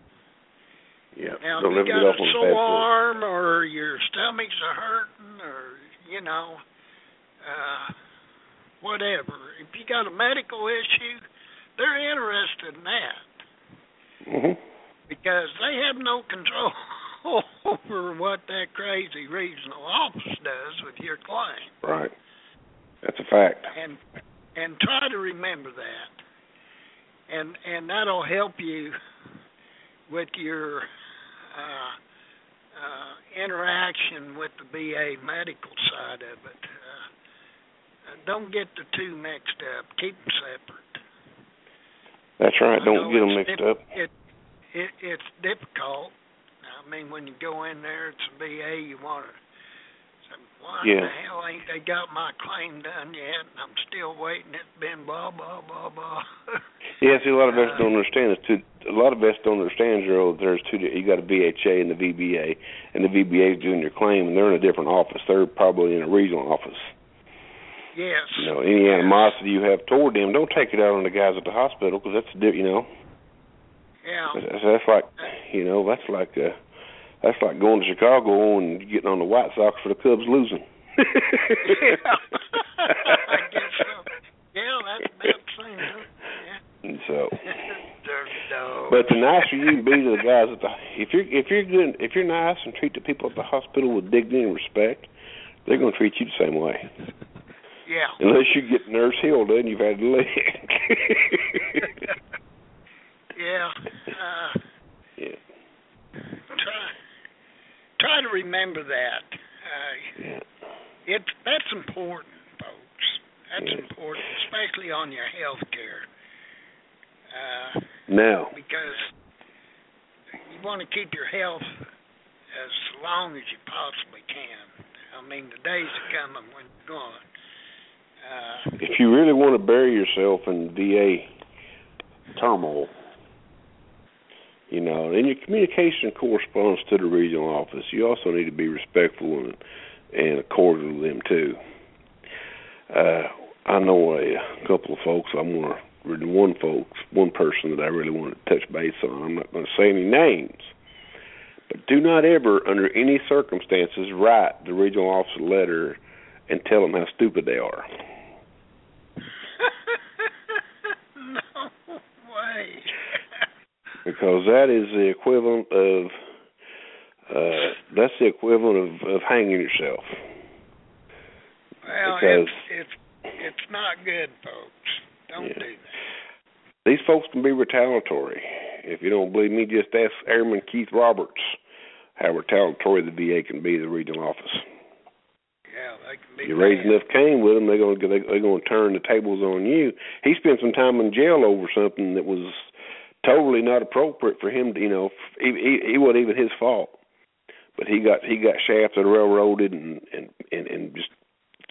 Yeah, Now, don't if you got a sore arm or your stomach's a hurting or you know, uh, whatever. If you got a medical issue, they're interested in that Mhm. because they have no control over what that crazy regional office does with your claim. Right. That's a fact. And and try to remember that. And and that'll help you with your uh, uh, interaction with the VA medical side of it. Don't get the two mixed up. Keep them separate. That's right. Don't get them mixed dif- up. It, it it's difficult. I mean, when you go in there, it's a VA. You want to say, "Why Yeah. the hell ain't they got my claim done yet?" And I'm still waiting. It's been blah blah blah blah. Yeah, see, a lot of vets Uh, don't understand this. Too, a lot of vets don't understand, Gerald. There's two. You got a VHA and the VBA, and the VBA is doing your claim, and they're in a different office. They're probably in a regional office. Yes. You know, any animosity you have toward them, don't take it out on the guys at the hospital because that's you know, Yeah. that's, that's like, you know, that's like uh, that's like going to Chicago and getting on the White Sox for the Cubs losing. yeah. I guess so. Yeah, that's about the same. Yeah. And so, but the nicer you can be to the guys at the, if you're if you're good, if you're nice and treat the people at the hospital with dignity and respect, they're going to treat you the same way. Yeah. Unless you get Nurse Hill done, you've had the leg. Yeah. Uh, yeah. try try to remember that. Uh, Yeah. it's that's important, folks. That's Yeah. important, especially on your health care. Uh, Now, because you want to keep your health as long as you possibly can. I mean, the days are coming when you're gone. Uh, if you really want to bury yourself in VA turmoil, you know, in your communication corresponds to the regional office, you also need to be respectful and and cordial with them too. Uh, I know a, a couple of folks. I want to really one folks, one person that I really want to touch base on. I'm not going to say any names, but do not ever, under any circumstances, write the regional office letter and tell them how stupid they are. no way. Because that is the equivalent of uh that's the equivalent of of hanging yourself. Well, because it's it's it's not good, folks. Don't Yeah. do that. these folks can be retaliatory. If you don't believe me, just ask Airman Keith Roberts how retaliatory the VA can be, the regional office. Yeah, they can be. You raise bad. enough Cain with them, they're gonna they, they're gonna turn the tables on you. He spent some time in jail over something that was totally not appropriate for him. To, you know, he, he, he wasn't even his fault, but he got he got shafted, railroaded, and and and, and just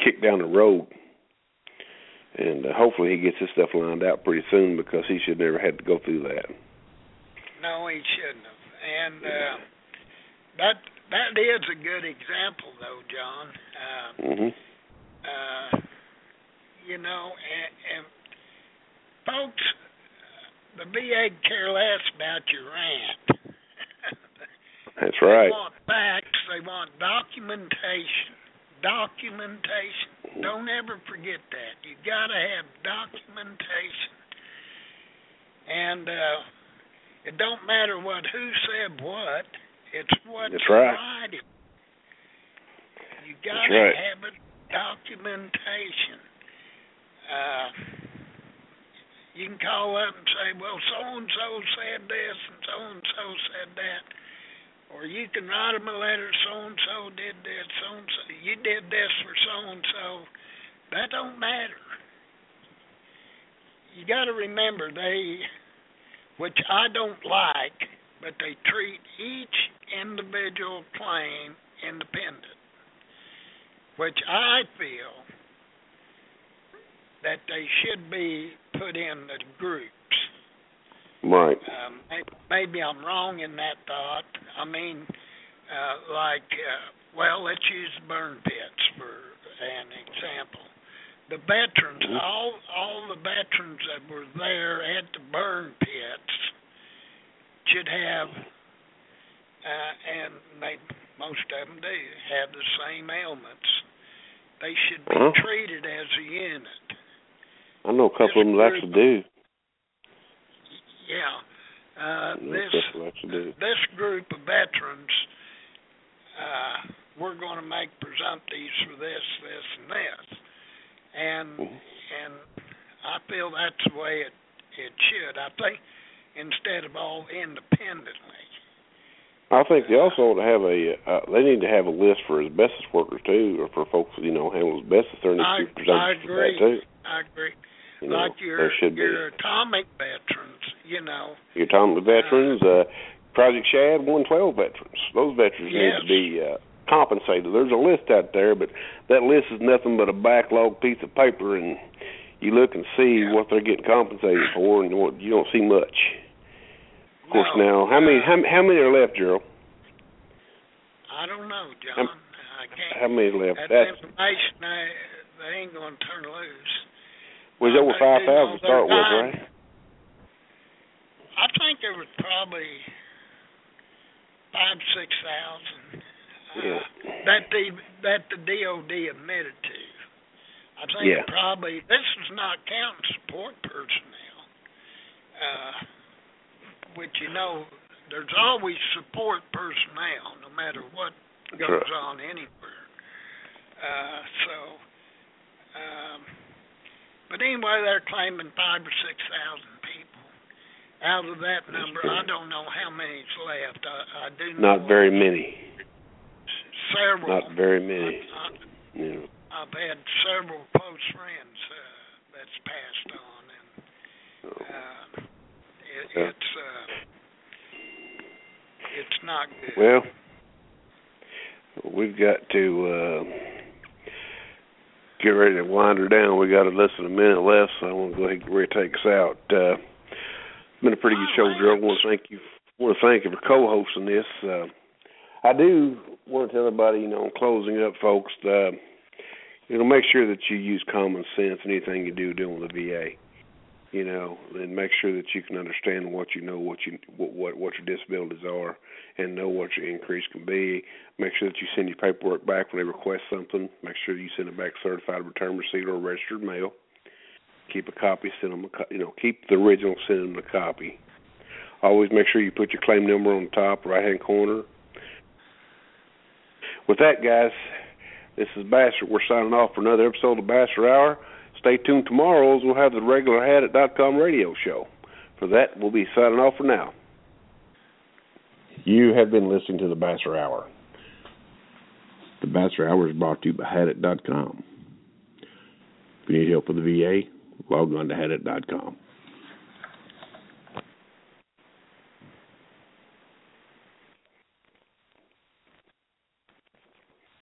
kicked down the road. And uh, hopefully he gets his stuff lined out pretty soon because he should never had to go through that. No, he shouldn't have. And uh, that that is a good example, though, John. Uh, Mhm. uh, you know, and, and folks, the VA care less about your rant. That's right. They want facts. They want documentation. Documentation. Don't ever forget that. You gotta have documentation. And uh it don't matter what who said what. It's what's That's right. writing. You gotta right. have a documentation. Uh you can call up and say, Well so and so said this and so and so said that or you can write them a letter. So and so did this. So and so you did this for so and so. That don't matter. You got to remember they, which I don't like, but they treat each individual claim independent, which I feel that they should be put in the groups. Right. Um, maybe I'm wrong in that thought. I mean, uh, like, uh, well, let's use burn pits for an example. The veterans, Mhm. all all the veterans that were there at the burn pits should have, uh, and they most of them do have the same ailments. They should be Uh-huh. treated as a unit. I know a couple of them actually do. Yeah. Uh, I know a this couple that actually do. this group of veterans, uh, we're going to make presumptives for this, this, and this, and Mhm. and I feel that's the way it it should. I think instead of all independently. I think they also ought to have a. Uh, they need to have a list for asbestos workers too, or for folks you know handle asbestos. There needs I to be presumptions for agree. that too. I agree. You know, like your there should be. your atomic veterans, you know. Your Tom veterans, uh, Project SHAD, 112 veterans. Those veterans need to be uh, compensated. There's a list out there, but that list is nothing but a backlog piece of paper, and you look and see Yeah. what they're getting compensated for, and you don't see much. Of course, No, now how many uh, how, how many are left, Gerald? I don't know, John. How- I can't. How many left? That's That's information they they ain't going to turn loose. Was over five thousand to start with, right? I think there was probably five, six thousand. Yeah. Uh, that the that the DOD admitted to. I think Yeah. probably this is not counting support personnel. Uh, which you know, there's always support personnel, no matter what goes right. on anywhere. Uh, so, um, but anyway, they're claiming five or six thousand people. Out of that number. I don't know how many's left. I, I do know Not very many. several. Not very many. I. I, I've had several close friends uh, that's passed on, and uh, it, Yeah. it's uh, it's not good. Well, we've got to uh, get ready to wind her down. We got less than a minute left, so I want to go ahead and to take us out. Uh, been a pretty good show, Joe. I want to thank you. Want to thank you for co-hosting this. Uh, I do want to tell everybody, you know, in closing up, folks, uh, you know, make sure that you use common sense in anything you do dealing with the VA you know, and make sure that you can understand what you know, what you what what, what your disabilities are, and know what your increase can be. Make sure that you send your paperwork back when they request something. Make sure you send it back certified return receipt or registered mail. Keep a copy. Send them a co- you know keep the original. Send them a copy. Always make sure you put your claim number on the top right hand corner. with that, guys, this is Basser. We're signing off for another episode of Basser Hour. Stay tuned tomorrow as we'll have the regular Hadit.com radio show. For that, we'll be signing off for now. You have been listening to the Basser Hour. The Basser Hour is brought to you by Hadit.com. If you need help with the VA, log on to Hadit.com.